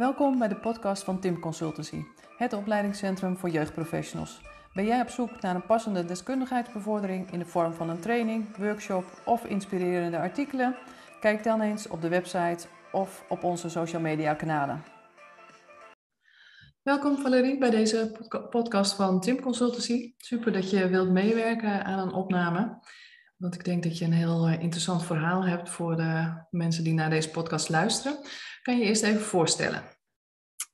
Welkom bij de podcast van Tim Consultancy, het opleidingscentrum voor jeugdprofessionals. Ben jij op zoek naar een passende deskundigheidsbevordering in de vorm van een training, workshop of inspirerende artikelen? Kijk dan eens op de website of op onze social media kanalen. Welkom Valerie bij deze podcast van Tim Consultancy. Super dat je wilt meewerken aan een opname. Want ik denk dat je een heel eh, interessant verhaal hebt voor de mensen die naar deze podcast luisteren. Kan je eerst even voorstellen?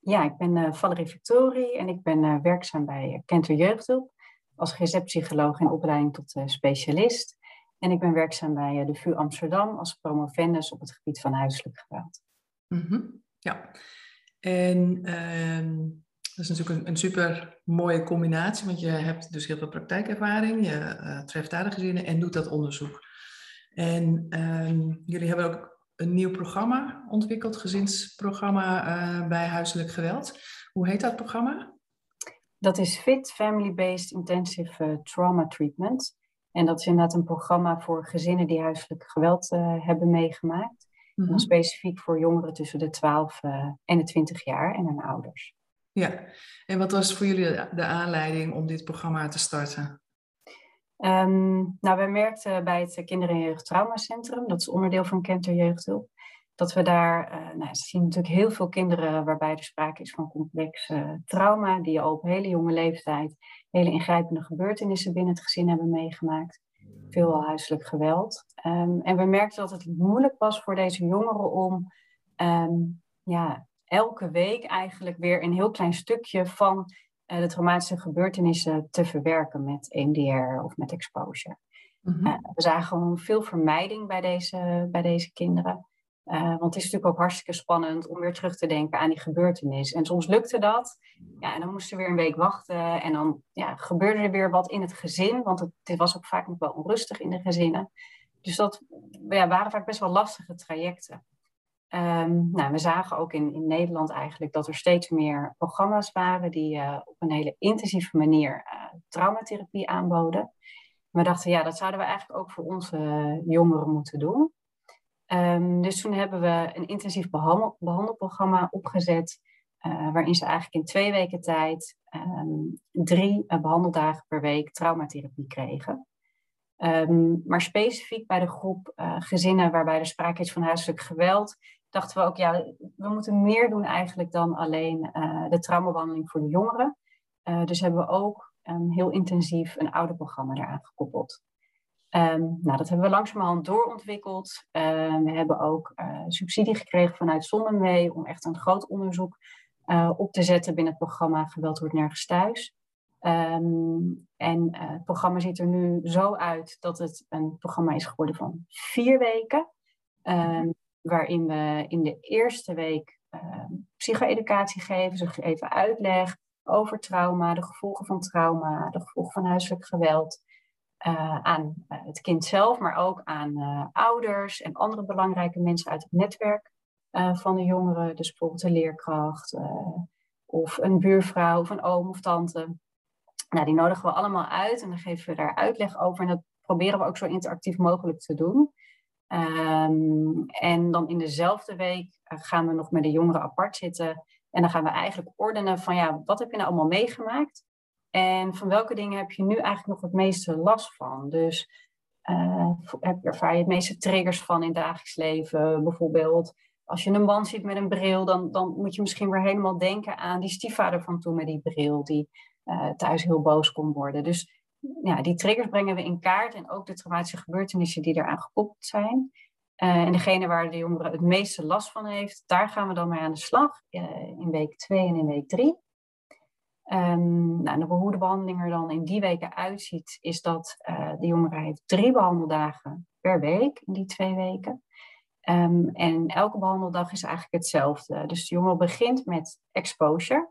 Ja, ik ben uh, Valerie Victorie en ik ben uh, werkzaam bij Kenter Jeugdhulp als receptpsycholoog in opleiding tot specialist. En ik ben werkzaam bij de VU Amsterdam als promovendus op het gebied van huiselijk geweld. Mm -hmm. Ja, en ehm, dat is natuurlijk een, een, super mooie combinatie, want je hebt dus heel veel praktijkervaring, je uh, treft daar de gezinnen en doet dat onderzoek. En um, jullie hebben ook een nieuw programma ontwikkeld, gezinsprogramma uh, bij huiselijk geweld. Hoe heet dat programma? Dat is FIT, Family Based Intensive uh, Trauma Treatment. En dat is inderdaad een programma voor gezinnen die huiselijk geweld hebben meegemaakt. Mm -hmm. En specifiek voor jongeren tussen de 12 en de 20 jaar en hun ouders. Ja, en wat was voor jullie de aanleiding om dit programma te starten? Um, nou, wij merkten bij het Kinder- en Jeugdtraumacentrum, dat is onderdeel van Kenter Jeugdhulp, dat we daar, uh, nou, ze zien natuurlijk heel veel kinderen waarbij er sprake is van complex uh, trauma, die al op hele jonge leeftijd hele ingrijpende gebeurtenissen binnen het gezin hebben meegemaakt. Veel huiselijk geweld. Um, en we merkten dat het moeilijk was voor deze jongeren om um, ja, elke week eigenlijk weer een heel klein stukje van uh, de traumatische gebeurtenissen te verwerken met EMDR of met exposure. Mm-hmm. uh, we zagen gewoon veel vermijding bij deze, bij deze kinderen. Uh, want het is natuurlijk ook hartstikke spannend om weer terug te denken aan die gebeurtenis. En soms lukte dat. Ja, en dan moesten we weer een week wachten. En dan ja, gebeurde er weer wat in het gezin. Want het, het was ook vaak nog wel onrustig in de gezinnen. Dus dat ja, waren vaak best wel lastige trajecten. Um, nou, we zagen ook in, in Nederland eigenlijk dat er steeds meer programma's waren die uh, op een hele intensieve manier uh, traumatherapie aanboden. We dachten, ja, dat zouden we eigenlijk ook voor onze jongeren moeten doen. Um, dus toen hebben we een intensief behandel, behandelprogramma opgezet, waarin ze eigenlijk in twee weken tijd um, drie behandeldagen per week traumatherapie kregen. Um, maar specifiek bij de groep uh, gezinnen waarbij er sprake is van huiselijk geweld, dachten we ook, ja, we moeten meer doen eigenlijk dan alleen uh, de traumabehandeling voor de jongeren. Uh, dus hebben we ook um, heel intensief een ouderprogramma eraan gekoppeld. Um, nou, dat hebben we langzamerhand doorontwikkeld. We hebben ook subsidie gekregen vanuit Zonnewee om echt een groot onderzoek op te zetten binnen het programma Geweld wordt nergens thuis. Um, en het programma ziet er nu zo uit dat het een programma is geworden van vier weken. Um, waarin we in de eerste week uh, psycho-educatie geven. Ze geven uitleg over trauma, de gevolgen van trauma, de gevolgen van huiselijk geweld. Uh, aan uh, het kind zelf, maar ook aan ouders en andere belangrijke mensen uit het netwerk van de jongeren. Dus bijvoorbeeld een leerkracht of een buurvrouw of een oom of tante. Nou, die nodigen we allemaal uit en dan geven we daar uitleg over. En dat proberen we ook zo interactief mogelijk te doen. Um, en dan in dezelfde week uh, gaan we nog met de jongeren apart zitten. En dan gaan we eigenlijk ordenen van ja, wat heb je nou allemaal meegemaakt? En van welke dingen heb je nu eigenlijk nog het meeste last van? Dus uh, ervaar je het meeste triggers van in het dagelijks leven? Bijvoorbeeld als je een man ziet met een bril, dan, dan moet je misschien weer helemaal denken aan die stiefvader van toen met die bril, die uh, thuis heel boos kon worden. Dus ja, die triggers brengen we in kaart en ook de traumatische gebeurtenissen die eraan gekoppeld zijn. Uh, en degene waar de jongere het meeste last van heeft, daar gaan we dan mee aan de slag uh, in week 2 en in week 3. Um, ehm, nou, hoe de behandeling er dan in die weken uitziet, is dat de jongere heeft drie behandeldagen per week in die twee weken. Um, en elke behandeldag is eigenlijk hetzelfde. Dus de jongere begint met exposure.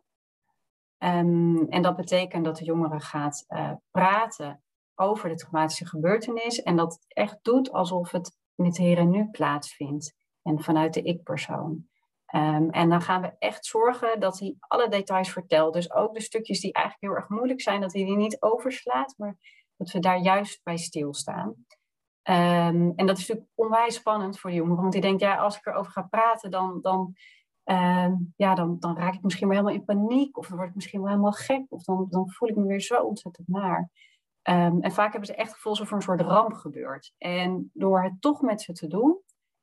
Um, en dat betekent dat de jongere gaat uh, praten over de traumatische gebeurtenis en dat echt doet alsof het in het hier en nu plaatsvindt en vanuit de ik-persoon. Um, en dan gaan we echt zorgen dat hij alle details vertelt. Dus ook de stukjes die eigenlijk heel erg moeilijk zijn, dat hij die niet overslaat, maar dat we daar juist bij stilstaan. Um, en dat is natuurlijk onwijs spannend voor de jongeren, want die denkt, ja, als ik erover ga praten, dan, dan Ehm, ja, dan, dan raak ik misschien wel helemaal in paniek. Of dan word ik misschien wel helemaal gek. Of dan, dan voel ik me weer zo ontzettend naar. Ehm, en vaak hebben ze echt het gevoel alsof er een soort ramp gebeurt. En door het toch met ze te doen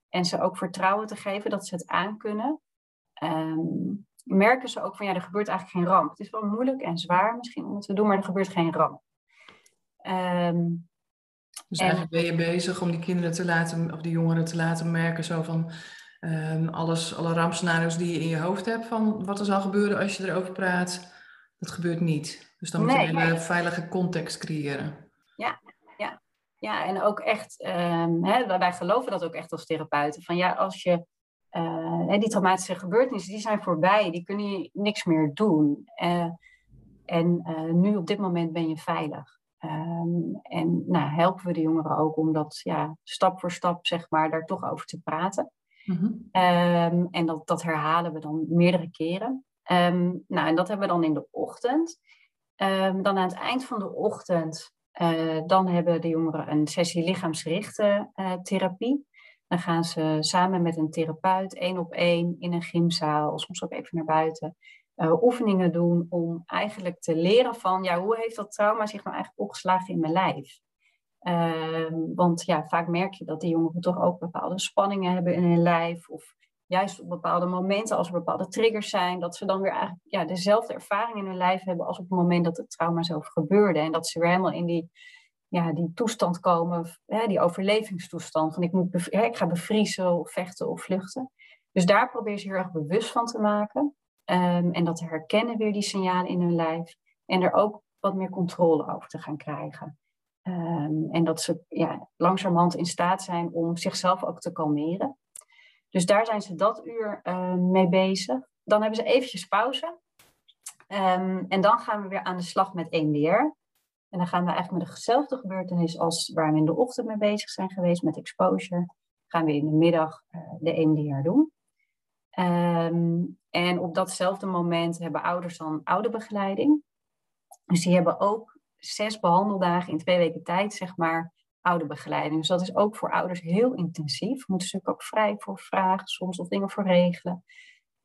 en ze ook vertrouwen te geven dat ze het aankunnen, um, merken ze ook van ja, er gebeurt eigenlijk geen ramp. Het is wel moeilijk en zwaar misschien om het te doen, maar er gebeurt geen ramp. Um, dus eigenlijk ben je bezig om die kinderen te laten, of die jongeren te laten merken, zo van alles, alle rampscenario's die je in je hoofd hebt, van wat er zal gebeuren als je erover praat, dat gebeurt niet. Dus dan moet je een hele veilige context creëren. Ja, ja. ja en ook echt, um, hè, wij geloven dat ook echt als therapeuten. Van ja, als je uh, die traumatische gebeurtenissen, die zijn voorbij, die kunnen je niks meer doen. Uh, en uh, nu op dit moment ben je veilig. Um, en nou, helpen we de jongeren ook om dat ja, stap voor stap, zeg maar, daar toch over te praten. -hmm. um, en dat, dat herhalen we dan meerdere keren. Um, nou, en dat hebben we dan in de ochtend. Um, dan aan het eind van de ochtend, uh, dan hebben de jongeren een sessie lichaamsgerichte uh, therapie. Dan gaan ze samen met een therapeut één op één in een gymzaal, soms ook even naar buiten, uh, oefeningen doen om eigenlijk te leren van, ja, hoe heeft dat trauma zich nou eigenlijk opgeslagen in mijn lijf? Uh, want ja, vaak merk je dat die jongeren toch ook bepaalde spanningen hebben in hun lijf of juist op bepaalde momenten, als er bepaalde triggers zijn, dat ze dan weer eigenlijk ja, dezelfde ervaring in hun lijf hebben als op het moment dat het trauma zelf gebeurde. En dat ze weer helemaal in die, ja, die toestand komen, hè, die overlevingstoestand van ik, moet hè, ik ga bevriezen of vechten of vluchten. Dus daar probeer ze heel erg bewust van te maken. Um, en dat te herkennen weer die signalen in hun lijf. En er ook wat meer controle over te gaan krijgen. Um, en dat ze ja, langzamerhand in staat zijn om zichzelf ook te kalmeren. Dus daar zijn ze dat uur uh, mee bezig. Dan hebben ze eventjes pauze. Um, en dan gaan we weer aan de slag met EMDR. En dan gaan we eigenlijk met dezelfde gebeurtenis als waar we in de ochtend mee bezig zijn geweest met exposure. Gaan we in de middag uh, de EMDR doen. En op datzelfde moment hebben ouders dan ouderbegeleiding. Dus die hebben ook zes behandeldagen in twee weken tijd, zeg maar, ouderbegeleiding. Dus dat is ook voor ouders heel intensief. Moeten ze ook vrij voor vragen, soms of dingen voor regelen.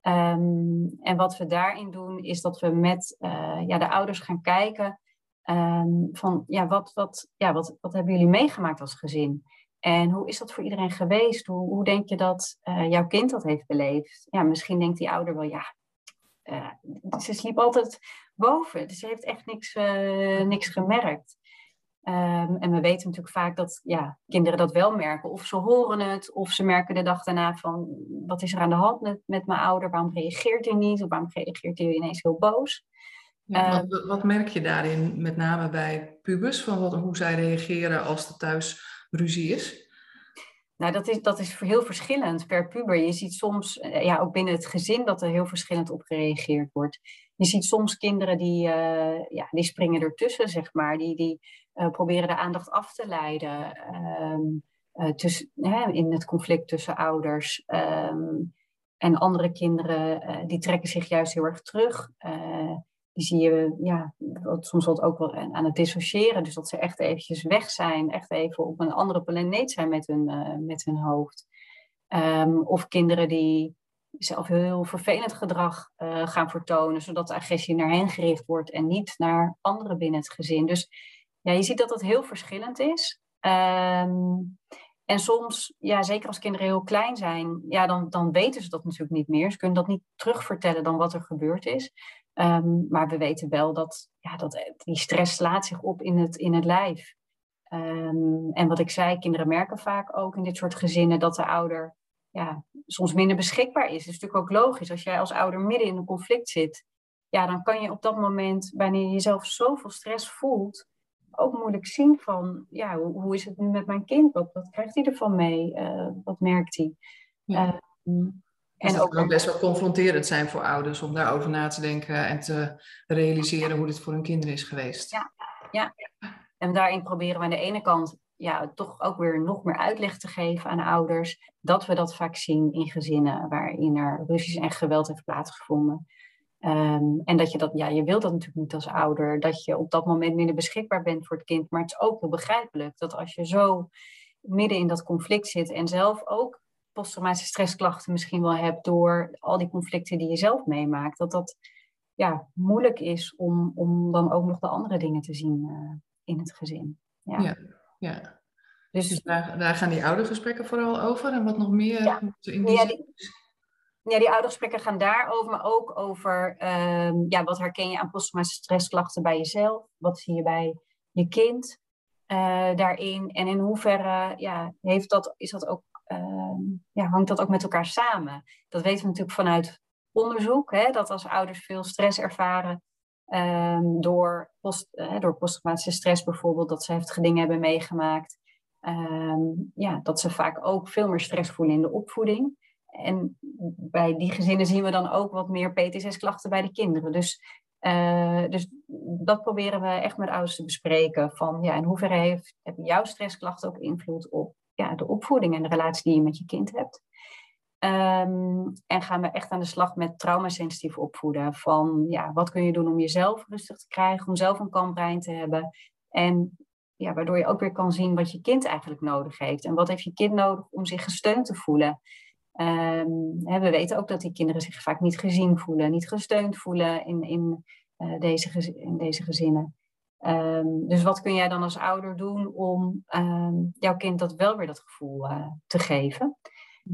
Um, en wat we daarin doen, is dat we met uh, ja, de ouders gaan kijken um, van ja, wat, wat, ja, wat, wat hebben jullie meegemaakt als gezin? En hoe is dat voor iedereen geweest? Hoe, hoe denk je dat uh, jouw kind dat heeft beleefd? Ja, misschien denkt die ouder wel, ja, uh, ze sliep altijd boven. Dus ze heeft echt niks, uh, niks gemerkt. Um, en we weten natuurlijk vaak dat ja, kinderen dat wel merken. Of ze horen het, of ze merken de dag daarna van... wat is er aan de hand met, met mijn ouder? Waarom reageert hij niet? Of waarom reageert hij ineens heel boos? Ja, wat, wat, merk je daarin, met name bij pubers? Van wat, hoe zij reageren als er thuis ruzie is? Nou, dat is, dat is heel verschillend per puber. Je ziet soms, eh, ja, ook binnen het gezin, dat er heel verschillend op gereageerd wordt. Je ziet soms kinderen die, uh, ja, die springen ertussen, zeg maar. Die, die uh, proberen de aandacht af te leiden um, uh, tussen, hè, in het conflict tussen ouders. Um, en andere kinderen die trekken zich juist heel erg terug die zie je ja, soms wat ook wel aan het dissociëren. Dus dat ze echt eventjes weg zijn, echt even op een andere planeet zijn met hun, met hun hoofd. Um, of kinderen die zelf heel vervelend gedrag uh, gaan vertonen, zodat de agressie naar hen gericht wordt en niet naar anderen binnen het gezin. Dus ja, je ziet dat dat heel verschillend is. Um, en soms, ja, zeker als kinderen heel klein zijn, ja, dan, dan weten ze dat natuurlijk niet meer. Ze kunnen dat niet terugvertellen dan wat er gebeurd is. Um, maar we weten wel dat, ja, dat die stress slaat zich op in het, in het lijf. Um, en wat ik zei, kinderen merken vaak ook in dit soort gezinnen dat de ouder ja, soms minder beschikbaar is. Dat is natuurlijk ook logisch. Als jij als ouder midden in een conflict zit, ja, dan kan je op dat moment, wanneer je jezelf zoveel stress voelt, ook moeilijk zien van, ja, hoe, hoe is het nu met mijn kind? Wat, wat krijgt hij ervan mee? Uh, wat merkt hij? Ja. Um, en dus ook, kan ook best wel confronterend zijn voor ouders om daarover na te denken en te realiseren hoe dit voor hun kinderen is geweest. Ja, ja. en daarin proberen we aan de ene kant ja, toch ook weer nog meer uitleg te geven aan ouders. Dat we dat vaak zien in gezinnen waarin er ruzies en geweld heeft plaatsgevonden. Um, en dat je dat, ja, je wilt dat natuurlijk niet als ouder, dat je op dat moment minder beschikbaar bent voor het kind. Maar het is ook heel begrijpelijk dat als je zo midden in dat conflict zit en zelf ook posttraumatische stressklachten misschien wel hebt door al die conflicten die je zelf meemaakt. Dat dat ja, moeilijk is om, om dan ook nog de andere dingen te zien uh, in het gezin. Ja, ja. Ja. Dus, dus daar, daar, gaan die oudergesprekken vooral over en wat nog meer ja. in die, ja, die ja, die oudergesprekken gaan daarover, maar ook over um, ja, wat herken je aan posttraumatische stressklachten bij jezelf? Wat zie je bij je kind uh, daarin? En in hoeverre ja, heeft dat, is dat ook, uh, ja, hangt dat ook met elkaar samen? Dat weten we natuurlijk vanuit onderzoek, hè, dat als ouders veel stress ervaren um, door, post, uh, door posttraumatische stress bijvoorbeeld, dat ze heftige dingen hebben meegemaakt, um, ja, dat ze vaak ook veel meer stress voelen in de opvoeding. En bij die gezinnen zien we dan ook wat meer PTSS-klachten bij de kinderen. Dus, uh, dus dat proberen we echt met ouders te bespreken. Van, ja, in hoeverre heeft, hebben jouw stressklachten ook invloed op ja, de opvoeding en de relatie die je met je kind hebt? Um, en gaan we echt aan de slag met traumasensitief opvoeden. Van ja, wat kun je doen om jezelf rustig te krijgen, om zelf een kalm brein te hebben. En ja, waardoor je ook weer kan zien wat je kind eigenlijk nodig heeft. En wat heeft je kind nodig om zich gesteund te voelen. Um, we weten ook dat die kinderen zich vaak niet gezien voelen, niet gesteund voelen in, in, uh, deze, in deze gezinnen. Um, dus wat kun jij dan als ouder doen om jouw kind dat wel weer dat gevoel uh, te geven?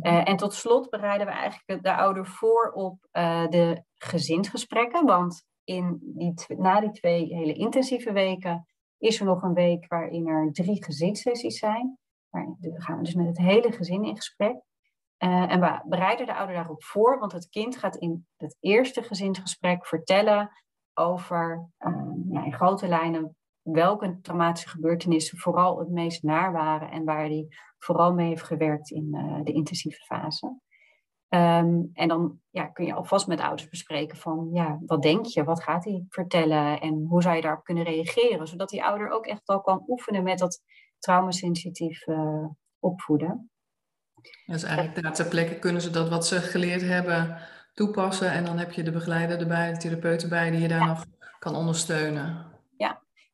Uh, en tot slot bereiden we eigenlijk de ouder voor op de gezinsgesprekken. Want in die, na die twee hele intensieve weken is er nog een week waarin er drie gezinssessies zijn. Waar, we gaan dus met het hele gezin in gesprek. Uh, en we bereiden de ouder daarop voor, want het kind gaat in het eerste gezinsgesprek vertellen over ja, in grote lijnen welke traumatische gebeurtenissen vooral het meest naar waren en waar hij vooral mee heeft gewerkt in uh, de intensieve fase. Um, en dan ja, kun je alvast met ouders bespreken van, ja, wat denk je, wat gaat hij vertellen en hoe zou je daarop kunnen reageren, zodat die ouder ook echt al kan oefenen met dat traumasensitief opvoeden. Dus eigenlijk daar ter plekke kunnen ze dat wat ze geleerd hebben toepassen. En dan heb je de begeleider erbij, de therapeut erbij, die je daar nog kan ondersteunen.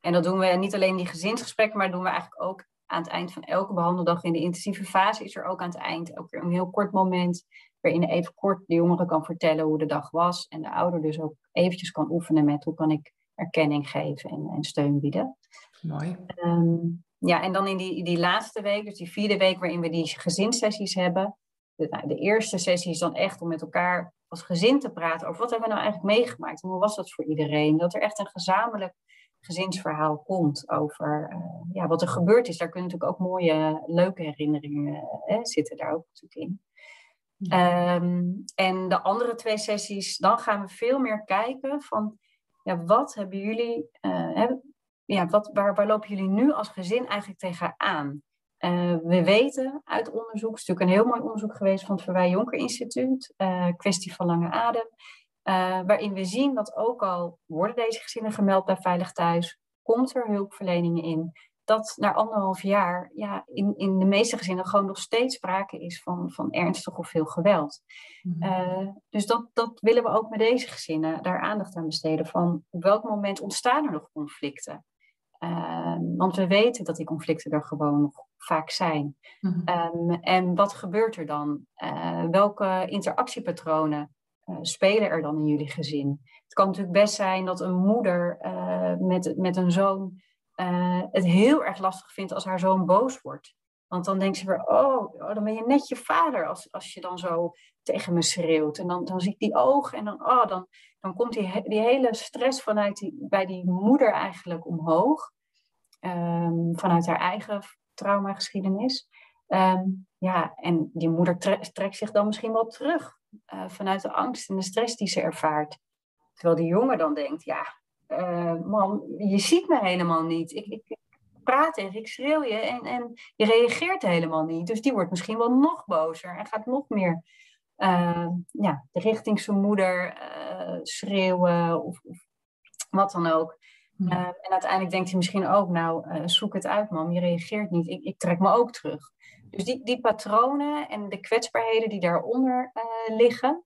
En dat doen we niet alleen in die gezinsgesprekken, maar dat doen we eigenlijk ook aan het eind van elke behandeldag in de intensieve fase. Is er ook aan het eind ook weer een heel kort moment waarin even kort de jongere kan vertellen hoe de dag was. En de ouder dus ook eventjes kan oefenen met hoe kan ik erkenning geven en, en steun bieden. Mooi. Um, ja, en dan in die, die laatste week, dus die vierde week waarin we die gezinssessies hebben. De, nou, de eerste sessie is dan echt om met elkaar als gezin te praten over wat hebben we nou eigenlijk meegemaakt en hoe was dat voor iedereen. Dat er echt een gezamenlijk gezinsverhaal komt over uh, ja, wat er gebeurd is. Daar kunnen natuurlijk ook mooie, leuke herinneringen uh, zitten daar ook natuurlijk in. Um, en de andere twee sessies, dan gaan we veel meer kijken van ja, wat hebben jullie, uh, ja, wat, waar, waar lopen jullie nu als gezin eigenlijk tegenaan? Uh, we weten uit onderzoek, het is natuurlijk een heel mooi onderzoek geweest van het Verwij Jonker Instituut, kwestie van lange adem, uh, waarin we zien dat ook al worden deze gezinnen gemeld bij Veilig Thuis, komt er hulpverlening in, dat na anderhalf jaar ja, in, in de meeste gezinnen gewoon nog steeds sprake is van, van ernstig of veel geweld. Mm dus dat, dat willen we ook met deze gezinnen daar aandacht aan besteden van op welk moment ontstaan er nog conflicten. Um, want we weten dat die conflicten er gewoon nog vaak zijn. Mm -hmm. um, en wat gebeurt er dan? Uh, welke interactiepatronen spelen er dan in jullie gezin? Het kan natuurlijk best zijn dat een moeder uh, met, met een zoon het heel erg lastig vindt als haar zoon boos wordt. Want dan denkt ze weer, oh, oh, dan ben je net je vader als, als je dan zo tegen me schreeuwt. En dan, dan zie ik die ogen en dan, oh, dan, dan komt die, die hele stress vanuit die, bij die moeder eigenlijk omhoog. Um, vanuit haar eigen traumageschiedenis. Um, ja, en die moeder trekt zich dan misschien wel terug uh, vanuit de angst en de stress die ze ervaart. Terwijl die jongen dan denkt, ja, uh, man, je ziet me helemaal niet. Ik, ik, praat tegen, ik schreeuw je en, en je reageert helemaal niet. Dus die wordt misschien wel nog bozer en gaat nog meer uh, ja, richting zijn moeder schreeuwen of, of, wat dan ook. Uh, en uiteindelijk denkt hij misschien ook, nou, zoek het uit, man, je reageert niet, ik, ik trek me ook terug. Dus die, patronen en de kwetsbaarheden die daaronder liggen,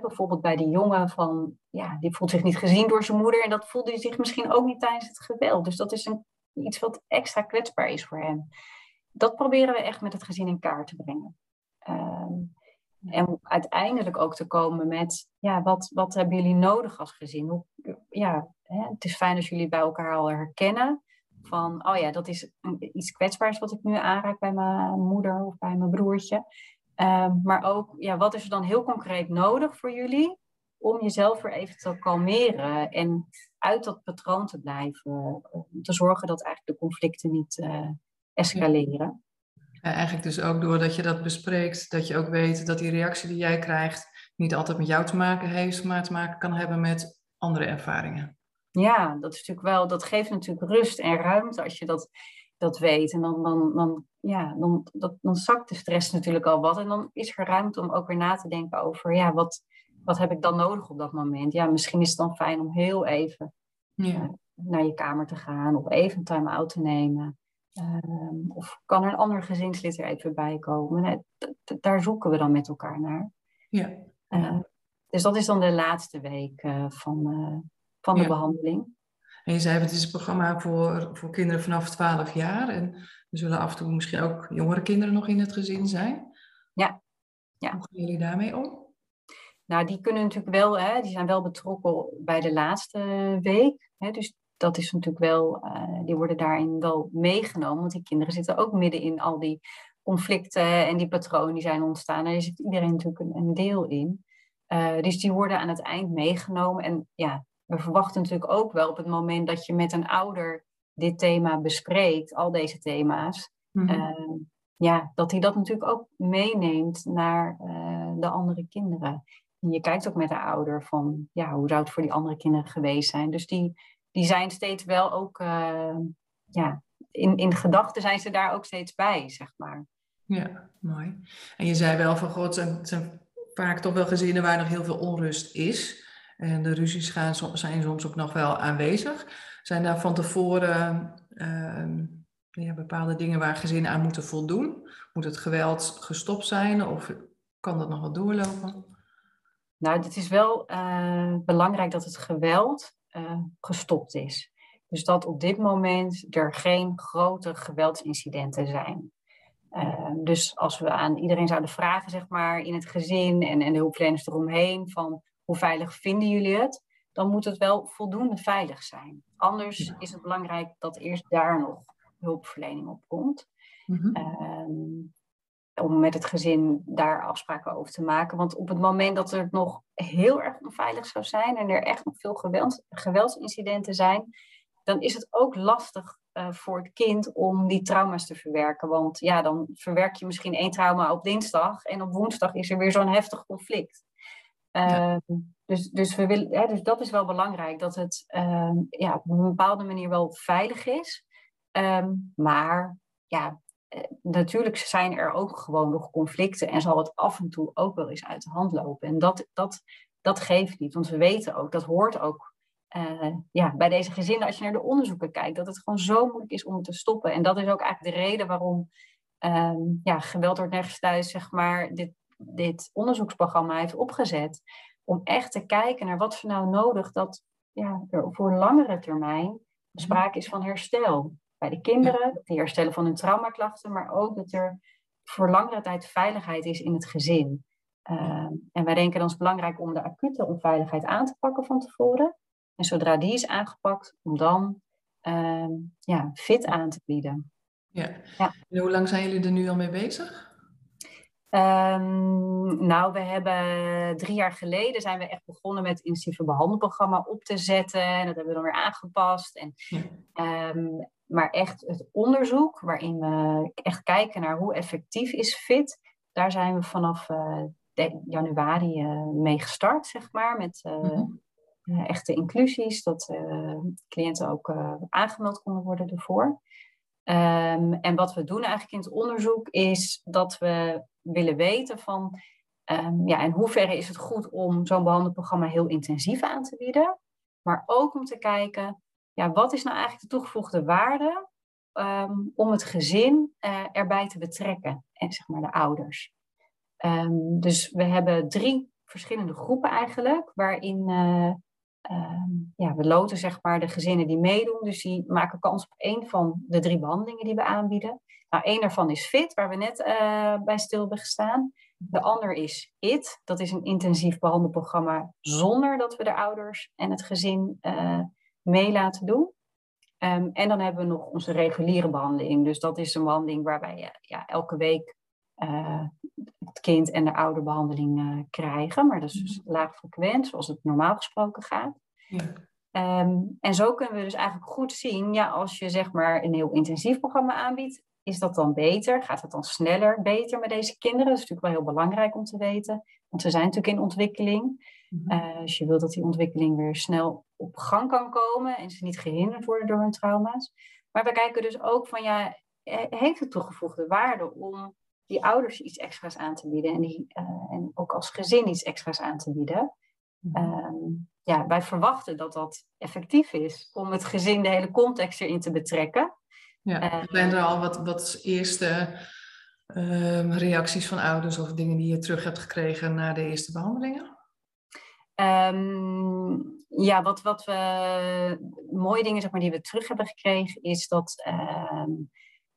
bijvoorbeeld bij die jongen van, ja, die voelt zich niet gezien door zijn moeder en dat voelde hij zich misschien ook niet tijdens het geweld. Dus dat is een, iets wat extra kwetsbaar is voor hem. Dat proberen we echt met het gezin in kaart te brengen. Uh, En uiteindelijk ook te komen met, ja, wat, wat hebben jullie nodig als gezin? Hoe, ja, hè, het is fijn als jullie bij elkaar al herkennen van, oh ja, dat is iets kwetsbaars wat ik nu aanraak bij mijn moeder of bij mijn broertje. Ehm, maar ook, ja, wat is er dan heel concreet nodig voor jullie om jezelf weer even te kalmeren en uit dat patroon te blijven. Om te zorgen dat eigenlijk de conflicten niet uh, escaleren. Ja, eigenlijk dus ook doordat je dat bespreekt, dat je ook weet dat die reactie die jij krijgt niet altijd met jou te maken heeft, maar te maken kan hebben met andere ervaringen. Ja, dat is natuurlijk wel, dat geeft natuurlijk rust en ruimte als je dat, dat weet. En dan, dan, dan, ja, dan, dat, dan zakt de stress natuurlijk al wat. En dan is er ruimte om ook weer na te denken over, ja, wat, wat heb ik dan nodig op dat moment? Ja, misschien is het dan fijn om heel even ja. uh, naar je kamer te gaan of even een time-out te nemen. Uh, of kan er een ander gezinslid er even bij komen? daar zoeken we dan met elkaar naar. Ja. Uh, dus dat is dan de laatste week van, van de behandeling. En je zei, het is een programma voor, voor kinderen vanaf 12 jaar. En er zullen af en toe misschien ook jongere kinderen nog in het gezin zijn. Ja. ja. Hoe gaan jullie daarmee om? Nou, die kunnen natuurlijk wel, hè, die zijn wel betrokken bij de laatste week. Hè, dus dat is natuurlijk wel, uh, die worden daarin wel meegenomen. Want die kinderen zitten ook midden in al die conflicten en die patronen die zijn ontstaan. Daar zit iedereen natuurlijk een, een deel in. Uh, dus die worden aan het eind meegenomen. En ja, we verwachten natuurlijk ook wel op het moment dat je met een ouder dit thema bespreekt, al deze thema's, mm ja, dat hij dat natuurlijk ook meeneemt naar uh, de andere kinderen. En je kijkt ook met de ouder van, ja, hoe zou het voor die andere kinderen geweest zijn? Dus die, die zijn steeds wel ook, uh, ja, in, in gedachten zijn ze daar ook steeds bij, zeg maar. Ja, mooi. En je zei wel van, god, het zijn, zijn vaak toch wel gezinnen waar nog heel veel onrust is. En de ruzies gaan, zijn soms ook nog wel aanwezig. Zijn daar van tevoren ja, bepaalde dingen waar gezinnen aan moeten voldoen? Moet het geweld gestopt zijn of kan dat nog wel doorlopen? Nou, het is wel uh, belangrijk dat het geweld uh, gestopt is. Dus dat op dit moment er geen grote geweldsincidenten zijn. Uh, dus als we aan iedereen zouden vragen, zeg maar, in het gezin en, en de hulpverleners eromheen, van hoe veilig vinden jullie het? Dan moet het wel voldoende veilig zijn. Anders is het belangrijk dat eerst daar nog hulpverlening op komt. Mm -hmm. om met het gezin daar afspraken over te maken. Want op het moment dat het nog heel erg onveilig zou zijn en er echt nog veel geweld, geweldsincidenten zijn, dan is het ook lastig uh, voor het kind om die trauma's te verwerken. Want ja, dan verwerk je misschien één trauma op dinsdag en op woensdag is er weer zo'n heftig conflict. Ehm, dus, dus, we willen, hè, dus dat is wel belangrijk, dat het uh, ja, op een bepaalde manier wel veilig is. Ehm, maar ja, eh, natuurlijk zijn er ook gewoon nog conflicten en zal het af en toe ook wel eens uit de hand lopen. En dat, dat, dat geeft niet, want we weten ook, dat hoort ook uh, ja, bij deze gezinnen, als je naar de onderzoeken kijkt, dat het gewoon zo moeilijk is om te stoppen. En dat is ook eigenlijk de reden waarom ja, geweld wordt nergens thuis, zeg maar, dit dit onderzoeksprogramma heeft opgezet. Om echt te kijken naar wat er nou nodig dat ja, er voor langere termijn sprake is van herstel. Bij de kinderen, het herstellen van hun traumaklachten, maar ook dat er voor langere tijd veiligheid is in het gezin. Uh, en wij denken dan is het belangrijk om de acute onveiligheid aan te pakken van tevoren. En zodra die is aangepakt, om dan uh, ja, fit aan te bieden. Ja. ja. En hoe lang zijn jullie er nu al mee bezig? Um, nou, we hebben drie jaar geleden zijn we echt begonnen met het intensieve behandelprogramma op te zetten. En dat hebben we dan weer aangepast. En, um, maar echt het onderzoek, waarin we echt kijken naar hoe effectief is fit, daar zijn we vanaf uh, januari uh, mee gestart, zeg maar. Met uh, mm -hmm. echte inclusies, dat cliënten ook aangemeld konden worden ervoor. Um, en wat we doen eigenlijk in het onderzoek is dat we willen weten van, um, ja, in hoeverre is het goed om zo'n behandelprogramma heel intensief aan te bieden, maar ook om te kijken, ja, wat is nou eigenlijk de toegevoegde waarde um, om het gezin uh, erbij te betrekken en zeg maar de ouders. dus we hebben drie verschillende groepen eigenlijk, waarin uh, Um, ja, we loten zeg maar de gezinnen die meedoen. Dus die maken kans op één van de drie behandelingen die we aanbieden. Nou, één daarvan is FIT, waar we net uh, bij stil hebben gestaan. De ander is IT. Dat is een intensief behandelprogramma zonder dat we de ouders en het gezin uh, mee laten doen. Um, en dan hebben we nog onze reguliere behandeling. Dus dat is een behandeling waarbij je ja, elke week uh, het kind en de ouder behandeling uh, krijgen. Maar dat is dus mhm. laag frequent, zoals het normaal gesproken gaat. Ja. Um, en zo kunnen we dus eigenlijk goed zien, ja, als je zeg maar een heel intensief programma aanbiedt, is dat dan beter? Gaat het dan sneller beter met deze kinderen? Dat is natuurlijk wel heel belangrijk om te weten, want ze zijn natuurlijk in ontwikkeling. Uh, dus je wilt dat die ontwikkeling weer snel op gang kan komen en ze niet gehinderd worden door hun trauma's. Maar we kijken dus ook van, ja, heeft het toegevoegde waarde om die ouders iets extra's aan te bieden en, die, uh, en ook als gezin iets extra's aan te bieden? Um, ja, wij verwachten dat dat effectief is om het gezin de hele context erin te betrekken. Ja, zijn er al wat, wat eerste uh, reacties van ouders of dingen die je terug hebt gekregen na de eerste behandelingen? Um, ja, wat, wat we mooie dingen zeg maar, die we terug hebben gekregen, is dat um,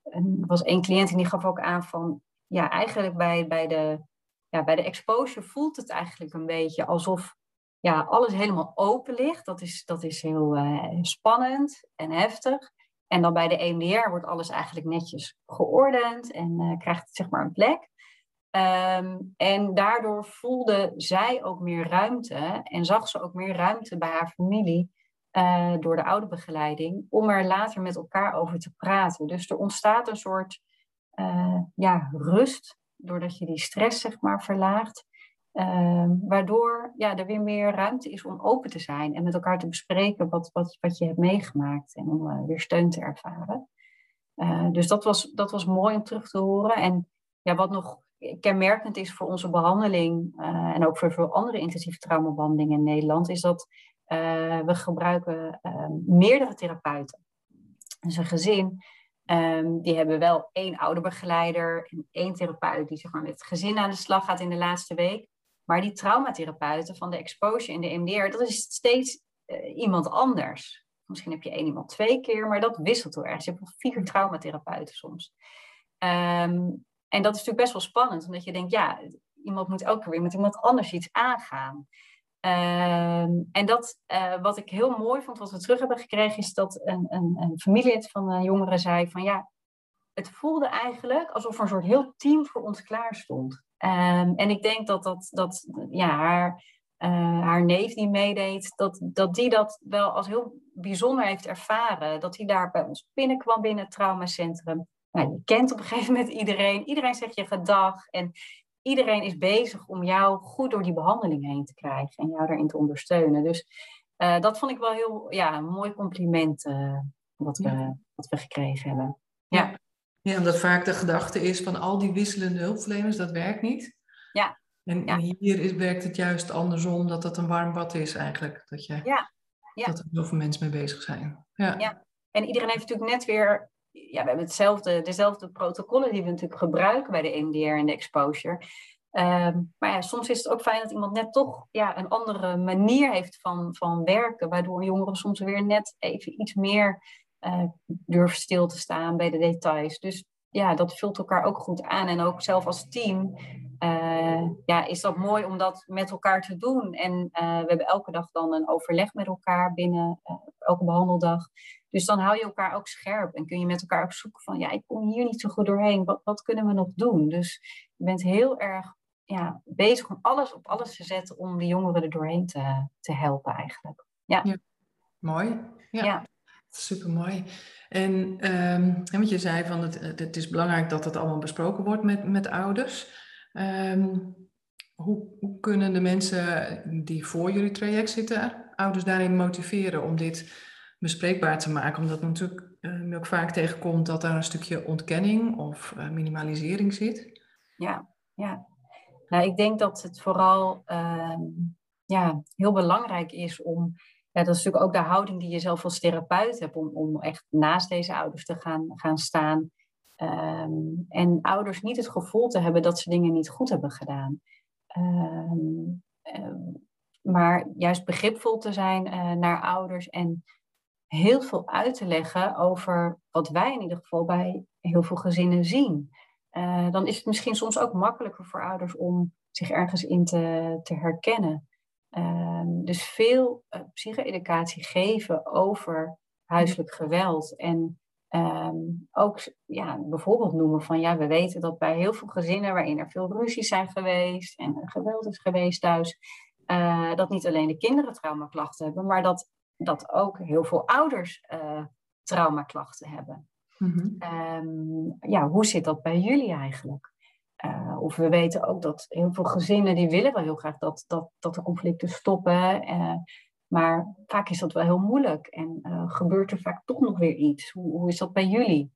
er was één cliënt en die gaf ook aan van ja, eigenlijk bij, bij, de, ja, bij de exposure voelt het eigenlijk een beetje alsof ja, alles helemaal open ligt. Dat is, dat is heel uh, spannend en heftig. En dan bij de EMDR wordt alles eigenlijk netjes geordend en uh, krijgt het zeg maar een plek. Um, en daardoor voelde zij ook meer ruimte en zag ze ook meer ruimte bij haar familie uh, door de oude begeleiding om er later met elkaar over te praten. Dus er ontstaat een soort ja, rust doordat je die stress zeg maar verlaagt. Uh, waardoor ja, er weer meer ruimte is om open te zijn en met elkaar te bespreken wat, wat, wat je hebt meegemaakt en om uh, weer steun te ervaren. Dus dat was, dat was mooi om terug te horen. En ja, wat nog kenmerkend is voor onze behandeling en ook voor veel andere intensieve traumabehandelingen in Nederland, is dat we gebruiken meerdere therapeuten. Dus een gezin Um, die hebben wel één ouderbegeleider en één therapeut die zeg maar, met het gezin aan de slag gaat in de laatste week. Maar die traumatherapeuten van de exposure in de MDR, dat is steeds uh, iemand anders. Misschien heb je één iemand twee keer, maar dat wisselt heel erg. Je hebt vier traumatherapeuten soms. Um, en dat is natuurlijk best wel spannend, omdat je denkt, ja, iemand moet elke keer weer met iemand anders iets aangaan. Um, en dat, uh, wat ik heel mooi vond, wat we terug hebben gekregen, is dat een, een, een familielid van een jongere zei van ja, het voelde eigenlijk alsof er een soort heel team voor ons klaar stond. Um, en ik denk dat, dat, dat ja, haar, uh, haar neef die meedeed, dat, dat die dat wel als heel bijzonder heeft ervaren. Dat hij daar bij ons binnenkwam binnen het traumacentrum. Nou, je kent op een gegeven moment iedereen. Iedereen zegt je gedag. En iedereen is bezig om jou goed door die behandeling heen te krijgen. En jou daarin te ondersteunen. Dus uh, dat vond ik wel heel ja, een mooi compliment uh, wat, we, wat we gekregen hebben. Ja. Ja, omdat vaak de gedachte is van al die wisselende hulpverleners, dat werkt niet. Ja. En, en hier is, werkt het juist andersom, dat dat een warm bad is eigenlijk. Dat, je, ja. Ja. dat er zoveel mensen mee bezig zijn. Ja. ja. En iedereen heeft natuurlijk net weer, ja, we hebben hetzelfde, dezelfde protocollen die we natuurlijk gebruiken bij de EMDR en de exposure. Um, maar ja, soms is het ook fijn dat iemand net toch ja, een andere manier heeft van, van werken, waardoor jongeren soms weer net even iets meer uh, durven stil te staan bij de details. Dus ja, dat vult elkaar ook goed aan. En ook zelf als team uh, ja, is dat mooi om dat met elkaar te doen. En uh, we hebben elke dag dan een overleg met elkaar binnen elke behandeldag. Dus dan hou je elkaar ook scherp en kun je met elkaar ook zoeken van, ja, ik kom hier niet zo goed doorheen. Wat, wat kunnen we nog doen? Dus je bent heel erg ja, bezig om alles op alles te zetten om de jongeren er doorheen te, te helpen eigenlijk. Ja. ja. Mooi. Ja. ja. Super mooi. En um, wat je zei van het, het is belangrijk dat het allemaal besproken wordt met, met ouders. Um, hoe, hoe, kunnen de mensen die voor jullie traject zitten, ouders daarin motiveren om dit bespreekbaar te maken? Omdat natuurlijk uh, ook vaak tegenkomt dat daar een stukje ontkenning of uh, minimalisering zit. Ja, ja. Nou, ik denk dat het vooral uh, ja, heel belangrijk is om ja, dat is natuurlijk ook de houding die je zelf als therapeut hebt om, om echt naast deze ouders te gaan, gaan staan. Um, en ouders niet het gevoel te hebben dat ze dingen niet goed hebben gedaan. Um, maar juist begripvol te zijn uh, naar ouders en heel veel uit te leggen over wat wij in ieder geval bij heel veel gezinnen zien. dan is het misschien soms ook makkelijker voor ouders om zich ergens in te, te herkennen. Ehm, dus veel uh, psycho-educatie geven over huiselijk geweld. En ehm, ook ja, bijvoorbeeld noemen van ja, we weten dat bij heel veel gezinnen waarin er veel ruzies zijn geweest en geweld is geweest thuis, uh, dat niet alleen de kinderen traumaklachten hebben, maar dat, dat ook heel veel ouders uh, traumaklachten hebben. Mm ja, hoe zit dat bij jullie eigenlijk? Uh, of we weten ook dat heel veel gezinnen die willen wel heel graag dat, dat, dat de conflicten stoppen. Uh, maar vaak is dat wel heel moeilijk en uh, gebeurt er vaak toch nog weer iets. Hoe, hoe is dat bij jullie?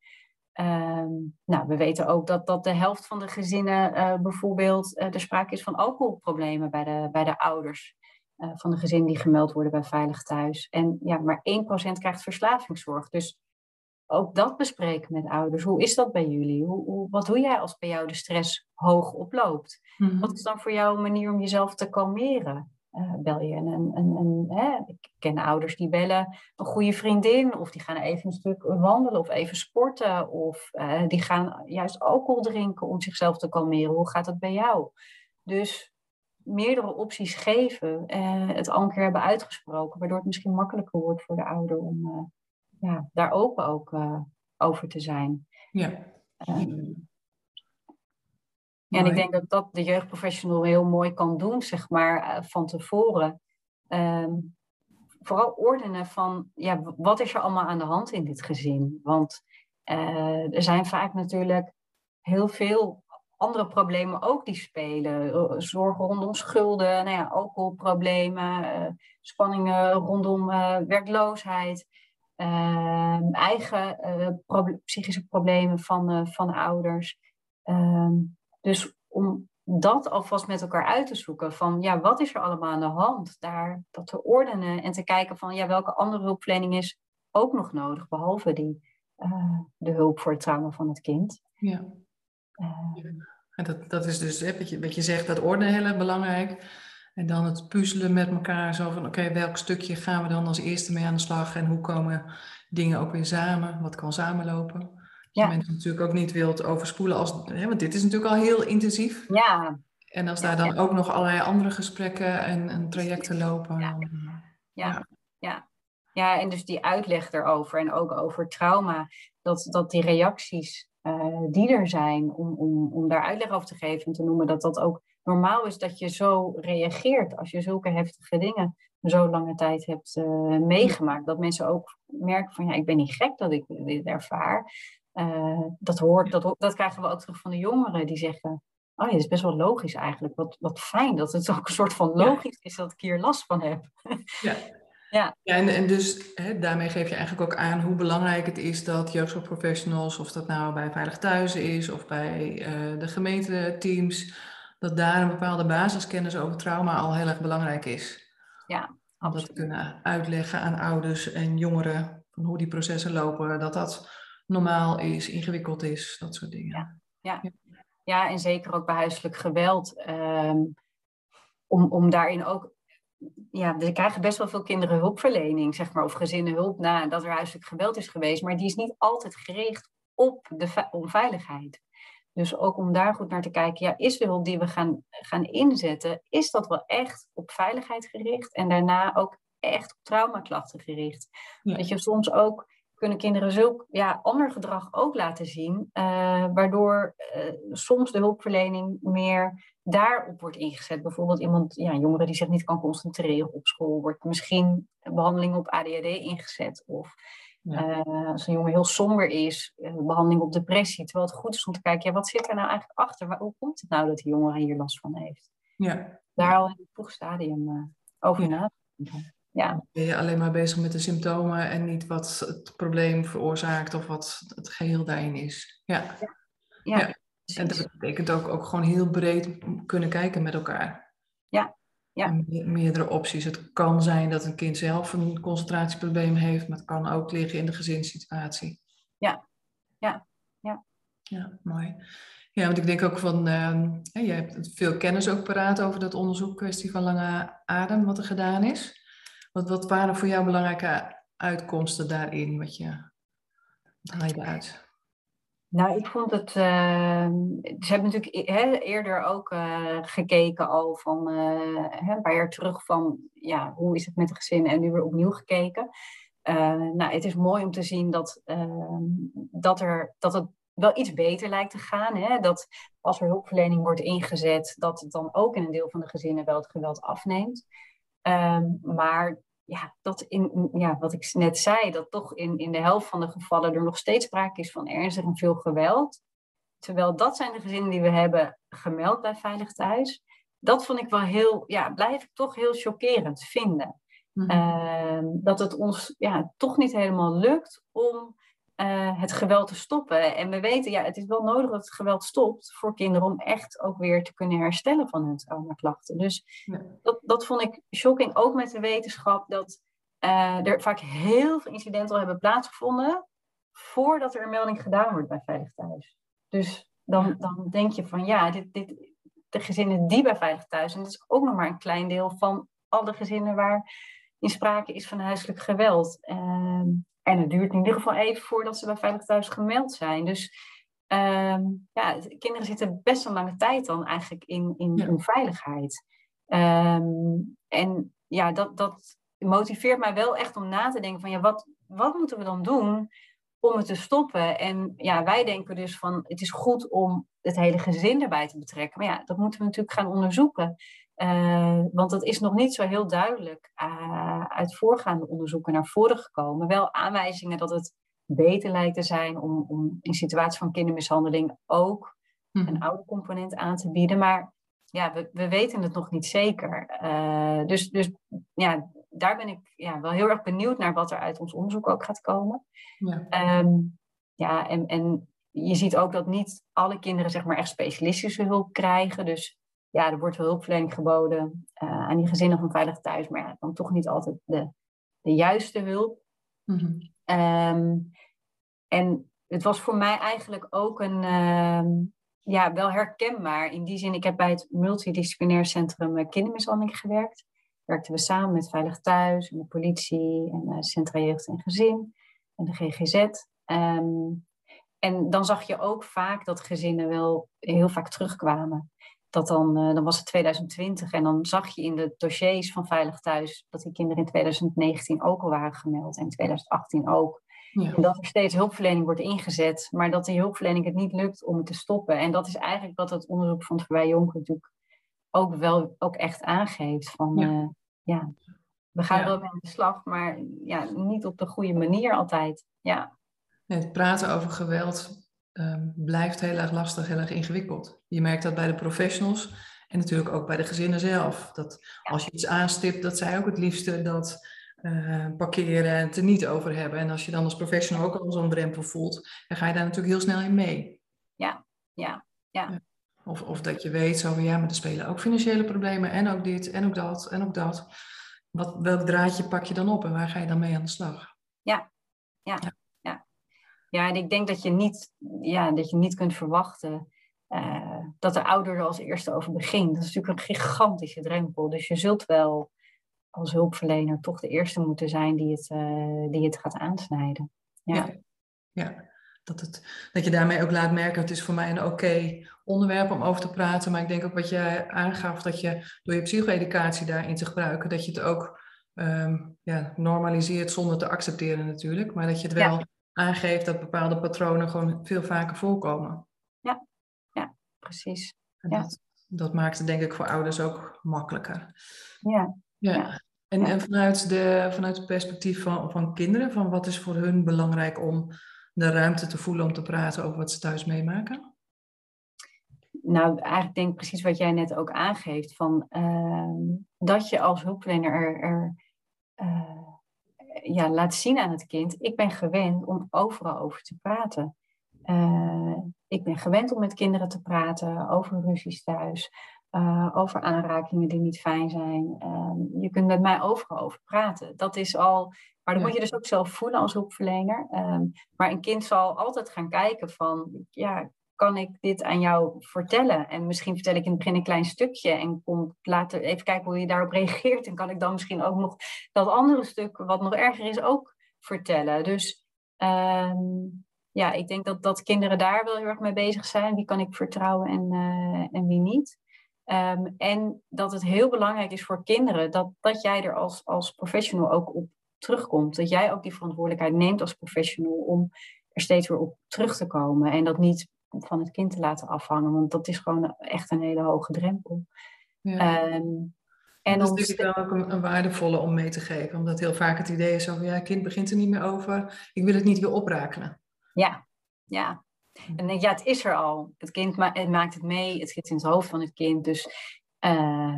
Ehm, nou, we weten ook dat, dat de helft van de gezinnen bijvoorbeeld er sprake is van alcoholproblemen bij de, bij de ouders. Van de gezinnen die gemeld worden bij Veilig Thuis. En ja, maar 1% krijgt verslavingszorg. Dus ook dat bespreken met ouders. Hoe is dat bij jullie? Hoe, hoe, wat doe jij als bij jou de stress hoog oploopt? Mhm. Wat is dan voor jou een manier om jezelf te kalmeren? Uh, bel je een, een, een, hè? ik ken ouders die bellen een goede vriendin of die gaan even een stuk wandelen of even sporten of uh, die gaan juist alcohol drinken om zichzelf te kalmeren. Hoe gaat dat bij jou? Dus meerdere opties geven, uh, het al een keer hebben uitgesproken, waardoor het misschien makkelijker wordt voor de ouder om ja, daar open ook uh, over te zijn. Ja. Uh, en ik denk dat dat de jeugdprofessional heel mooi kan doen, zeg maar, van tevoren. Um, vooral ordenen van, ja, wat is er allemaal aan de hand in dit gezin? Want er zijn vaak natuurlijk heel veel andere problemen ook die spelen. Zorgen rondom schulden, nou ja, alcoholproblemen, spanningen rondom werkloosheid. Ehm, eigen uh, psychische problemen van, van ouders. Ehm, dus om dat alvast met elkaar uit te zoeken van ja, wat is er allemaal aan de hand? Daar dat te ordenen en te kijken van ja, welke andere hulpverlening is ook nog nodig, behalve die, de hulp voor het trauma van het kind. Ja. En dat, dat is dus wat, je, wat je zegt, dat ordenen heel erg belangrijk. En dan het puzzelen met elkaar, zo van oké, welk stukje gaan we dan als eerste mee aan de slag en hoe komen dingen ook weer samen, wat kan samenlopen. Ja. Je mensen natuurlijk ook niet wilt overspoelen, als, hè, want dit is natuurlijk al heel intensief. Ja. En als daar dan ook nog allerlei andere gesprekken en, en trajecten lopen. Ja. ja. Ja. ja. en dus die uitleg erover en ook over trauma, dat, dat die reacties uh, die er zijn, om, om, om daar uitleg over te geven en te noemen dat dat ook normaal is dat je zo reageert als je zulke heftige dingen zo lange tijd hebt uh, meegemaakt. Dat mensen ook merken van ja, ik ben niet gek dat ik dit ervaar. Uh, dat, hoort, dat, dat krijgen we ook terug van de jongeren die zeggen, oh ja, dat is best wel logisch eigenlijk. Wat, wat fijn dat het ook een soort van logisch is dat ik hier last van heb. Ja. Ja. ja en, en dus hè, daarmee geef je eigenlijk ook aan hoe belangrijk het is dat jeugdzorgprofessionals, of dat nou bij Veilig Thuis is of bij uh, de gemeenteteams, dat daar een bepaalde basiskennis over trauma al heel erg belangrijk is. Ja, Om dat te kunnen uitleggen aan ouders en jongeren, van hoe die processen lopen, dat dat normaal is, ingewikkeld is, dat soort dingen. Ja, ja. ja en zeker ook bij huiselijk geweld. Um, om, om daarin ook ja, er krijgen best wel veel kinderen hulpverlening, zeg maar, of gezinnen hulp nadat er huiselijk geweld is geweest, maar die is niet altijd gericht op de onveiligheid. Dus ook om daar goed naar te kijken, ja, is de hulp die we gaan, gaan inzetten, is dat wel echt op veiligheid gericht en daarna ook echt op traumaklachten gericht? Dat je soms ook kunnen kinderen zulk ja, ander gedrag ook laten zien, uh, waardoor uh, soms de hulpverlening meer daarop wordt ingezet. Bijvoorbeeld iemand, ja, een jongere die zich niet kan concentreren op school, wordt misschien behandeling op ADHD ingezet. Of ja. Uh, als een jongen heel somber is, behandeling op depressie. Terwijl het goed is om te kijken, ja, wat zit er nou eigenlijk achter? Hoe komt het nou dat die jongen hier last van heeft? Ja. Daar al in het vroeg stadium over na ja. Ben je alleen maar bezig met de symptomen en niet wat het probleem veroorzaakt of wat het geheel daarin is. Ja. ja. ja. En dat betekent ook, ook gewoon heel breed kunnen kijken met elkaar. Ja, ja. meerdere opties. Het kan zijn dat een kind zelf een concentratieprobleem heeft, maar het kan ook liggen in de gezinssituatie. Ja, ja, ja. Ja, mooi. Ja, want ik denk ook van, uh, je hebt veel kennis ook paraat over dat onderzoek kwestie van lange adem, wat er gedaan is. Wat, wat waren voor jou belangrijke uitkomsten daarin? Wat je, haal je? Nou, ik vond het. Uh, ze hebben natuurlijk he, eerder ook uh, gekeken al van uh, een paar jaar terug van ja, hoe is het met de gezinnen en nu weer opnieuw gekeken. nou, het is mooi om te zien dat, ehm, dat, er, dat het wel iets beter lijkt te gaan. Hè? Dat als er hulpverlening wordt ingezet, dat het dan ook in een deel van de gezinnen wel het geweld afneemt. Um, maar ja, dat in, ja, wat ik net zei, dat toch in, in de helft van de gevallen er nog steeds sprake is van ernstig en veel geweld. Terwijl dat zijn de gezinnen die we hebben gemeld bij Veilig Thuis. Dat vond ik wel heel, ja, blijf ik toch heel chockerend vinden. Ehm, dat het ons ja, toch niet helemaal lukt om uh, het geweld te stoppen. En we weten, ja, het is wel nodig dat het geweld stopt voor kinderen om echt ook weer te kunnen herstellen van hun traumaklachten. Dus dat, dat vond ik shocking, ook met de wetenschap dat uh, er vaak heel veel incidenten al hebben plaatsgevonden voordat er een melding gedaan wordt bij Veilig Thuis. Dus dan, dan denk je van ja, dit, dit, de gezinnen die bij Veilig Thuis zijn, dat is ook nog maar een klein deel van alle gezinnen waar in sprake is van huiselijk geweld. Uh, en het duurt in ieder geval even voordat ze bij Veilig Thuis gemeld zijn. Dus uh, ja, kinderen zitten best een lange tijd dan eigenlijk in, in, ja. veiligheid. Um, en ja, dat, dat motiveert mij wel echt om na te denken van ja, wat, wat moeten we dan doen om het te stoppen? En ja, wij denken dus van het is goed om het hele gezin erbij te betrekken. Maar ja, dat moeten we natuurlijk gaan onderzoeken. Uh, want dat is nog niet zo heel duidelijk uh, uit voorgaande onderzoeken naar voren gekomen. Wel aanwijzingen dat het beter lijkt te zijn om, om in situaties van kindermishandeling ook hm. een oude component aan te bieden. Maar ja, we, we weten het nog niet zeker. Uh, dus, dus ja, daar ben ik ja, wel heel erg benieuwd naar wat er uit ons onderzoek ook gaat komen. Ja, um, ja en, en je ziet ook dat niet alle kinderen zeg maar echt specialistische hulp krijgen. Dus ja, er wordt wel hulpverlening geboden uh, aan die gezinnen van Veilig Thuis, maar ja, dan toch niet altijd de, de juiste hulp. Mm-hmm. Um, en het was voor mij eigenlijk ook een, uh, ja, wel herkenbaar. In die zin, ik heb bij het multidisciplinair centrum uh, kindermishandeling gewerkt. Werkten we samen met Veilig Thuis en de politie en uh, Centra Jeugd en Gezin en de GGZ. Um, ehm, en dan zag je ook vaak dat gezinnen wel heel vaak terugkwamen dat dan, uh, dan was het 2020 en dan zag je in de dossiers van Veilig Thuis dat die kinderen in 2019 ook al waren gemeld en in 2018 ook. Ja. En dat er steeds hulpverlening wordt ingezet, maar dat die hulpverlening het niet lukt om het te stoppen. En dat is eigenlijk wat het onderzoek van het Verwij Jonker natuurlijk ook wel ook echt aangeeft. Van ja, uh, ja we gaan ja. wel mee aan de slag, maar ja, niet op de goede manier altijd. Ja. Het praten over geweld um, blijft heel erg lastig, heel erg ingewikkeld. Je merkt dat bij de professionals en natuurlijk ook bij de gezinnen zelf. Dat als je iets aanstipt, dat zij ook het liefste dat uh, parkeren en het er niet over hebben. En als je dan als professional ook al zo'n drempel voelt, dan ga je daar natuurlijk heel snel in mee. Ja, ja, ja. Of, of dat je weet, zo ja, maar er spelen ook financiële problemen en ook dit en ook dat en ook dat. Wat, welk draadje pak je dan op en waar ga je dan mee aan de slag? Ja, ja. ja. Ja, en ik denk dat je niet, ja, dat je niet kunt verwachten uh, dat de ouder er als eerste over begint. Dat is natuurlijk een gigantische drempel. Dus je zult wel als hulpverlener toch de eerste moeten zijn die het, uh, die het gaat aansnijden. Ja. ja. ja. Dat, het, dat je daarmee ook laat merken, het is voor mij een oké onderwerp om over te praten. Maar ik denk ook wat jij aangaf, dat je door je psycho-educatie daarin te gebruiken, dat je het ook um, ja, normaliseert zonder te accepteren natuurlijk. Maar dat je het wel aangeeft dat bepaalde patronen gewoon veel vaker voorkomen. Ja, ja precies. Ja. Dat, dat, maakt het denk ik voor ouders ook makkelijker. Ja. ja. En, en vanuit, de, vanuit het perspectief van, van kinderen, van wat is voor hun belangrijk om de ruimte te voelen om te praten over wat ze thuis meemaken? Nou, eigenlijk denk ik precies wat jij net ook aangeeft, van, uh, dat je als hulpverlener er, er uh, ja, laat zien aan het kind, ik ben gewend om overal over te praten. Uh, ik ben gewend om met kinderen te praten over ruzies thuis, uh, over aanrakingen die niet fijn zijn. Uh, je kunt met mij overal over praten. Dat is al, maar dat moet je dus ook zelf voelen als hulpverlener. Ehm, maar een kind zal altijd gaan kijken van, ja, kan ik dit aan jou vertellen? En misschien vertel ik in het begin een klein stukje en kom later even kijken hoe je daarop reageert. En kan ik dan misschien ook nog dat andere stuk, wat nog erger is, ook vertellen. Dus um, ja, ik denk dat, dat kinderen daar wel heel erg mee bezig zijn. Wie kan ik vertrouwen en, uh, en wie niet? Um, en dat het heel belangrijk is voor kinderen dat, dat jij er als, als professional ook op terugkomt. Dat jij ook die verantwoordelijkheid neemt als professional om er steeds weer op terug te komen. En dat niet van het kind te laten afhangen, want dat is gewoon echt een hele hoge drempel. Ja. Um, en dat is natuurlijk wel ook een, een, waardevolle om mee te geven. Omdat heel vaak het idee is over, ja, kind begint er niet meer over. Ik wil het niet weer oprakelen. Ja, ja. En denk, ja, het is er al. Het kind ma het maakt het mee, het zit in het hoofd van het kind. Dus uh,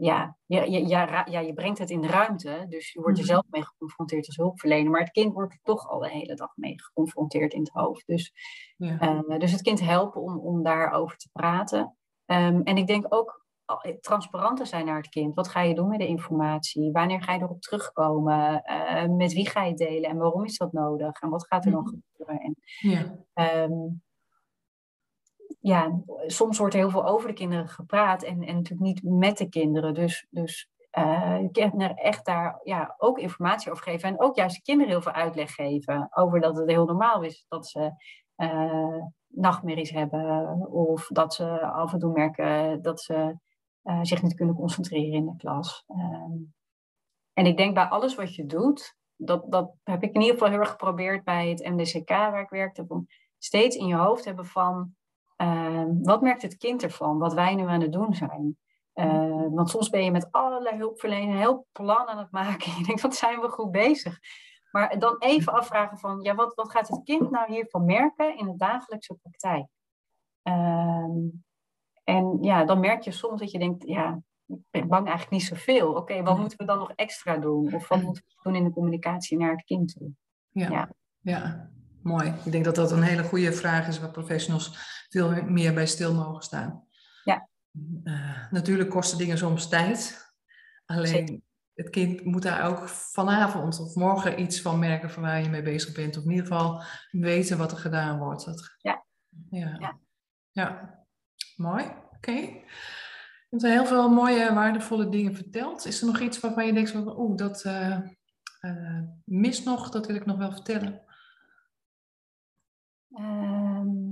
ja, je, je, ja, ja, je brengt het in de ruimte. Dus je wordt er mhm. zelf mee geconfronteerd als hulpverlener. Maar het kind wordt er toch al de hele dag mee geconfronteerd in het hoofd. Dus, ja. uh, dus het kind helpen om, om daarover te praten. Um, en ik denk ook transparanter zijn naar het kind. Wat ga je doen met de informatie? Wanneer ga je erop terugkomen? Uh, met wie ga je delen? En waarom is dat nodig? En wat gaat er dan mhm. gebeuren? En, ja. Um, ja, soms wordt er heel veel over de kinderen gepraat en, en natuurlijk niet met de kinderen. Dus, dus uh, kan er echt daar ja, ook informatie over geven. En ook juist de kinderen heel veel uitleg geven over dat het heel normaal is dat ze uh, nachtmerries hebben. Of dat ze af en toe merken dat ze uh, zich niet kunnen concentreren in de klas. Um, en ik denk bij alles wat je doet, dat, dat heb ik in ieder geval heel erg geprobeerd bij het MDCK waar ik werkte, om steeds in je hoofd hebben van uh, wat merkt het kind ervan, wat wij nu aan het doen zijn. Uh, want soms ben je met allerlei hulpverleners heel plan aan het maken. Je denkt, wat zijn we goed bezig? Maar dan even afvragen van, ja, wat, wat gaat het kind nou hiervan merken in de dagelijkse praktijk? Uh, en ja, dan merk je soms dat je denkt, ja, ik ben bang eigenlijk niet zoveel. Oké, wat moeten we dan nog extra doen? Of wat moeten we doen in de communicatie naar het kind toe? Ja, ja. ja. mooi. Ik denk dat dat een hele goede vraag is waar professionals veel meer bij stil mogen staan. Ja. Uh, natuurlijk kosten dingen soms tijd. Alleen het kind moet daar ook vanavond of morgen iets van merken van waar je mee bezig bent. Of in ieder geval weten wat er gedaan wordt. Dat, ja. ja. ja. ja. Mooi, oké. Je hebt heel veel mooie, waardevolle dingen verteld. Is er nog iets waarvan je denkt van, oeh, dat uh, uh, mist nog, dat wil ik nog wel vertellen? Um,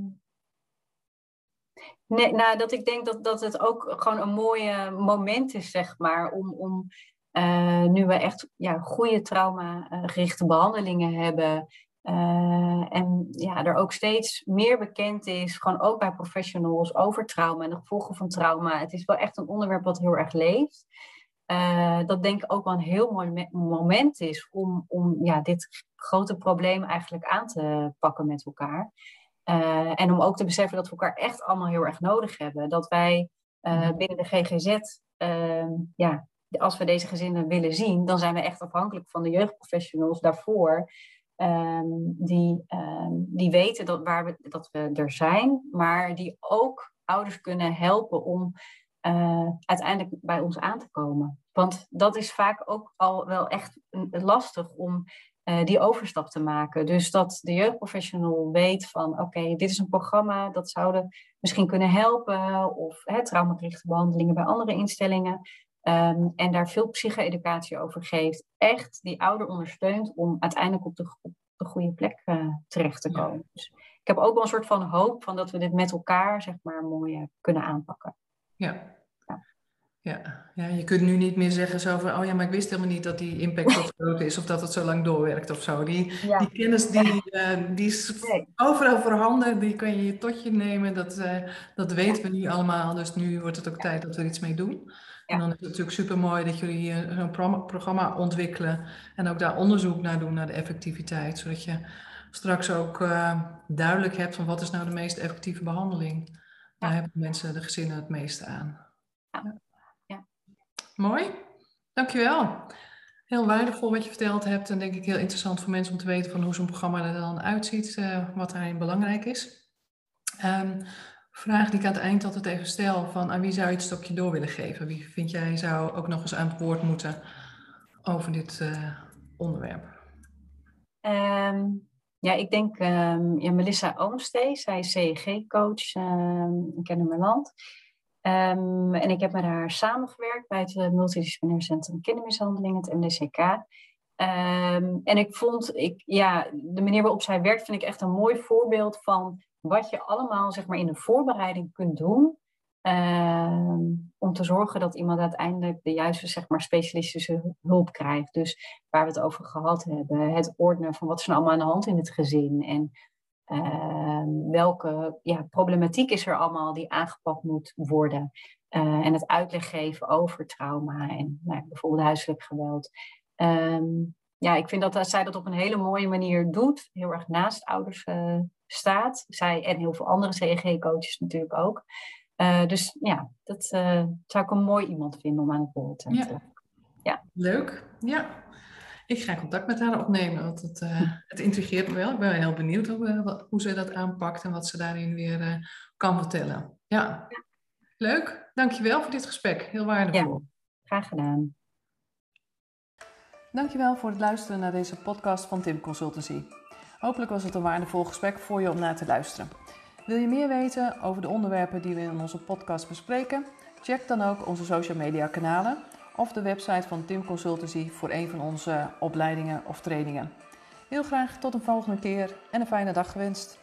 nee, nou, dat ik denk dat, dat het ook gewoon een mooi moment is, zeg maar, om, om uh, nu we echt ja, goede trauma-gerichte behandelingen hebben, uh, en ja, er ook steeds meer bekend is, gewoon ook bij professionals, over trauma en de gevolgen van trauma. Het is wel echt een onderwerp wat heel erg leeft. Uh, dat denk ik ook wel een heel mooi moment is om, om ja, dit grote probleem eigenlijk aan te pakken met elkaar. Uh, en om ook te beseffen dat we elkaar echt allemaal heel erg nodig hebben. Dat wij mm-hmm. binnen de GGZ, ehm, ja, als we deze gezinnen willen zien, dan zijn we echt afhankelijk van de jeugdprofessionals daarvoor. Um, die, um, die weten dat, waar we, dat we er zijn, maar die ook ouders kunnen helpen om uh, uiteindelijk bij ons aan te komen. Want dat is vaak ook al wel echt lastig om uh, die overstap te maken. Dus dat de jeugdprofessional weet van oké, okay, dit is een programma dat zouden misschien kunnen helpen, of traumagerichte behandelingen bij andere instellingen. Um, en daar veel psycho-educatie over geeft. Echt die ouder ondersteunt om uiteindelijk op de, op de goede plek uh, terecht te komen. Ja. Dus ik heb ook wel een soort van hoop van dat we dit met elkaar, zeg maar, mooi uh, kunnen aanpakken. Ja. Ja. ja. je kunt nu niet meer zeggen zo van, oh ja, maar ik wist helemaal niet dat die impact zo groot is of dat het zo lang doorwerkt of zo. Die, ja. die kennis die, uh, die is overal voorhanden, die kan je tot je nemen, dat, dat weten we nu allemaal. Dus nu wordt het ook tijd dat we er iets mee doen. En dan is het natuurlijk super mooi dat jullie hier zo'n programma ontwikkelen en ook daar onderzoek naar doen, naar de effectiviteit. Zodat je straks ook uh, duidelijk hebt van wat is nou de meest effectieve behandeling. Daar hebben mensen, de gezinnen het meeste aan. Ja. Mooi, dankjewel. Heel waardevol wat je verteld hebt en denk ik heel interessant voor mensen om te weten van hoe zo'n programma er dan uitziet, uh, wat daarin belangrijk is. Um, vraag die ik aan het eind altijd even stel: van aan wie zou je het stokje door willen geven? Wie vind jij zou ook nog eens aan het woord moeten over dit uh, onderwerp? Um, ja, ik denk um, ja, Melissa Oomstee, zij is CEG-coach um, in Kennemerland. En ik heb met haar samengewerkt bij het Multidisciplinair Centrum Kindermishandeling, het MDCK. Ehm, en ik vond, ik, ja, de manier waarop zij werkt, vind ik echt een mooi voorbeeld van wat je allemaal zeg maar, in de voorbereiding kunt doen. Ehm, om te zorgen dat iemand uiteindelijk de juiste zeg maar, specialistische hulp krijgt. Dus waar we het over gehad hebben, het ordenen van wat is er nou allemaal aan de hand in het gezin. En ehm, welke ja, problematiek is er allemaal die aangepakt moet worden. Uh, en het uitleg geven over trauma en nou, bijvoorbeeld huiselijk geweld. Um, ja, ik vind dat zij dat op een hele mooie manier doet. Heel erg naast ouders uh, staat. Zij en heel veel andere CEG-coaches natuurlijk ook. Uh, dus ja, dat uh, zou ik een mooi iemand vinden om aan het woord te ja. ja. Leuk, ja. Ik ga contact met haar opnemen, want het, uh, het intrigeert me wel. Ik ben heel benieuwd hoe, hoe ze dat aanpakt en wat ze daarin weer kan vertellen. Ja. ja. leuk. Dankjewel voor dit gesprek. Heel waardevol. Ja, graag gedaan. Dankjewel voor het luisteren naar deze podcast van Tim Consultancy. Hopelijk was het een waardevol gesprek voor je om naar te luisteren. Wil je meer weten over de onderwerpen die we in onze podcast bespreken? Check dan ook onze social media kanalen of de website van Tim Consultancy voor een van onze opleidingen of trainingen. Heel graag tot een volgende keer en een fijne dag gewenst.